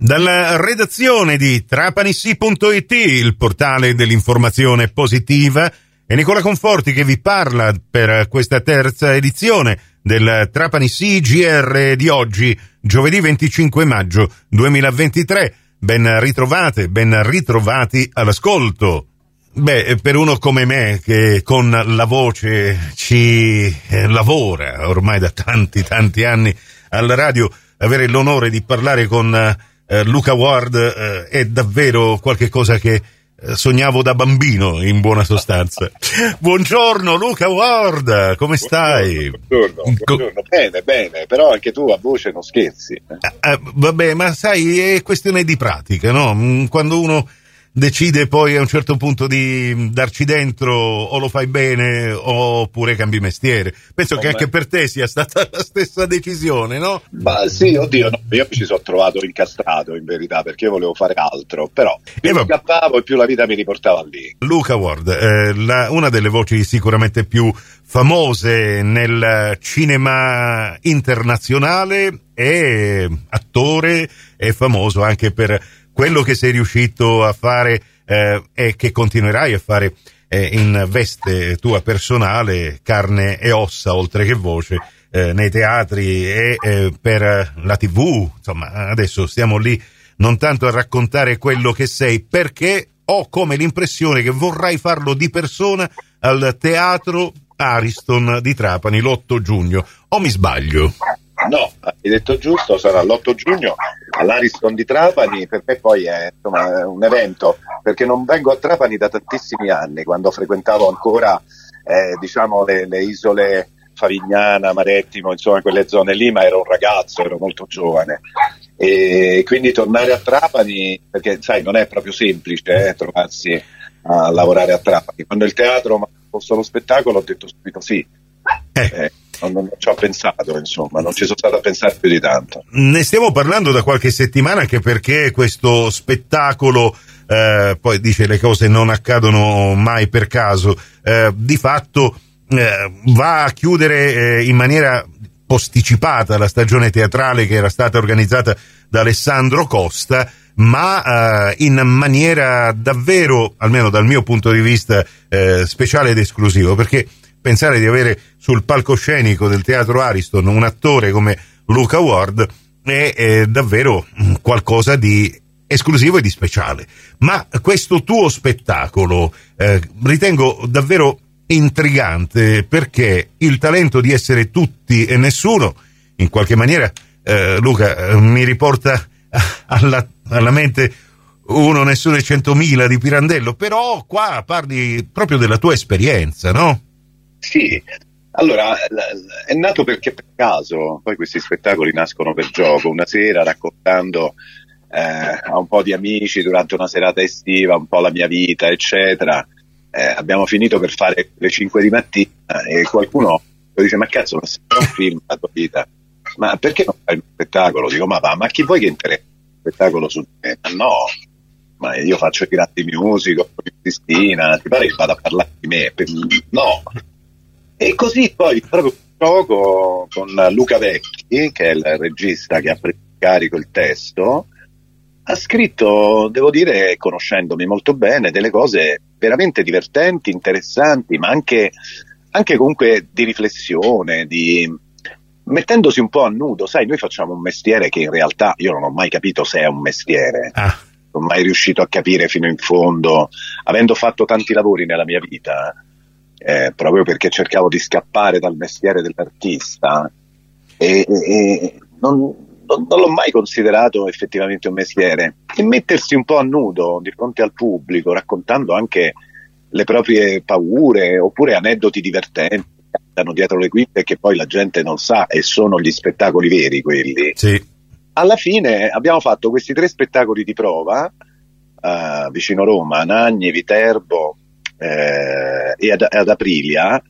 Dalla redazione di trapanissi.it, il portale dell'informazione positiva, è Nicola Conforti che vi parla per questa terza edizione del Trapanissi GR di oggi, giovedì 25 maggio 2023. Ben ritrovate, ben ritrovati all'ascolto. Beh, per uno come me che con la voce ci eh, lavora ormai da tanti tanti anni alla radio, avere l'onore di parlare con eh, Luca Ward eh, è davvero qualcosa che eh, sognavo da bambino, in buona sostanza. buongiorno Luca Ward, come stai? Buongiorno, buongiorno. bene, bene, però anche tu a voce non scherzi. Eh, vabbè, ma sai, è questione di pratica, no? Mm, quando uno decide poi a un certo punto di darci dentro o lo fai bene oppure cambi mestiere. Penso oh che beh. anche per te sia stata la stessa decisione, no? Ma sì, oddio, no, io mi ci sono trovato incastrato in verità perché io volevo fare altro, però più eh, scappavo e più la vita mi riportava lì. Luca Ward, eh, la, una delle voci sicuramente più famose nel cinema internazionale, è attore, è famoso anche per quello che sei riuscito a fare eh, e che continuerai a fare eh, in veste tua personale, carne e ossa oltre che voce, eh, nei teatri e eh, per la tv, insomma adesso stiamo lì non tanto a raccontare quello che sei perché ho come l'impressione che vorrai farlo di persona al teatro Ariston di Trapani l'8 giugno, o mi sbaglio? No, hai detto giusto, sarà l'8 giugno all'Ariston di Trapani, per me poi è insomma, un evento, perché non vengo a Trapani da tantissimi anni, quando frequentavo ancora eh, diciamo, le, le, isole Favignana, Marettimo, insomma quelle zone lì, ma ero un ragazzo, ero molto giovane. E quindi tornare a Trapani, perché sai, non è proprio semplice eh, trovarsi a lavorare a Trapani. Quando il teatro mi ha posto lo spettacolo ho detto subito sì. Eh. Eh, non, non, ci ho pensato, insomma, non ci sono stato a pensare più di tanto. Ne stiamo parlando da qualche settimana anche perché questo spettacolo, eh, poi dice le cose non accadono mai per caso, eh, di fatto eh, va a chiudere eh, in maniera posticipata la stagione teatrale che era stata organizzata da Alessandro Costa, ma eh, in maniera davvero, almeno dal mio punto di vista, eh, speciale ed esclusivo, perché pensare di avere sul palcoscenico del teatro Ariston un attore come Luca Ward è, è davvero qualcosa di esclusivo e di speciale. Ma questo tuo spettacolo eh, ritengo davvero intrigante perché il talento di essere tutti e nessuno, in qualche maniera, eh, Luca, eh, mi riporta alla, alla mente uno, nessuno e centomila di Pirandello, però qua parli proprio della tua esperienza, no? Sì, allora è nato perché per caso, poi questi spettacoli nascono per gioco, una sera raccontando eh, a un po' di amici durante una serata estiva, un po' la mia vita, eccetera. Eh, abbiamo finito per fare le 5 di mattina e qualcuno dice ma cazzo ma se un film la tua vita ma perché non fai un spettacolo? Dico ma va, ma chi vuoi che interessa un spettacolo su me? Ma no, ma io faccio i pirati musico, Cristina, ti pare che vada a parlare di me? No, e così poi proprio gioco con Luca Vecchi, che è il regista che ha preso in carico il testo, ha scritto, devo dire, conoscendomi molto bene, delle cose veramente divertenti, interessanti, ma anche, anche comunque di riflessione, di, mettendosi un po' a nudo. Sai, noi facciamo un mestiere che in realtà io non ho mai capito se è un mestiere. Ah. Non ho mai riuscito a capire fino in fondo, avendo fatto tanti lavori nella mia vita eh, proprio perché cercavo di scappare dal mestiere dell'artista e, e non, non, non, l'ho mai considerato effettivamente un mestiere. E mettersi un po' a nudo di fronte al pubblico, raccontando anche le proprie paure oppure aneddoti divertenti che stanno dietro le quinte che poi la gente non sa e sono gli spettacoli veri quelli. Sì. Alla fine abbiamo fatto questi tre spettacoli di prova uh, vicino Roma, Nagni, Viterbo eh, e ad, ad, Aprilia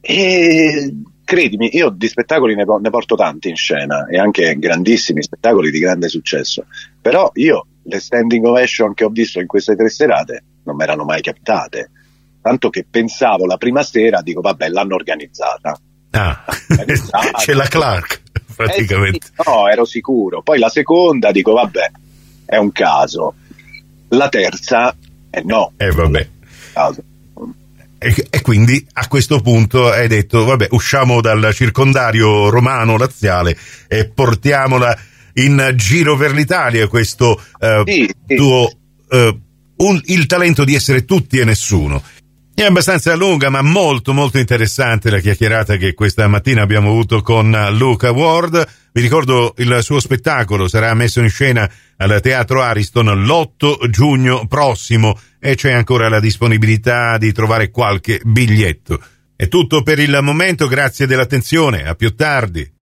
e credimi, io di spettacoli ne, ne, porto tanti in scena e anche grandissimi spettacoli di grande successo, però io le standing ovation che ho visto in queste tre serate non mi erano mai capitate, tanto che pensavo la prima sera, dico vabbè l'hanno organizzata. Ah, organizzata. c'è la Clark praticamente. Eh sì, no, ero sicuro, poi la seconda dico vabbè è un caso. La terza è no. Eh vabbè. Caso. E, e, quindi a questo punto hai detto, vabbè, usciamo dal circondario romano laziale e portiamola in giro per l'Italia, questo eh, sì, sì. tuo eh, un, il talento di essere tutti e nessuno. È abbastanza lunga, ma molto molto interessante la chiacchierata che questa mattina abbiamo avuto con Luca Ward. Vi ricordo il suo spettacolo sarà messo in scena al Teatro Ariston l'8 giugno prossimo e c'è ancora la disponibilità di trovare qualche biglietto. È tutto per il momento, grazie dell'attenzione, a più tardi.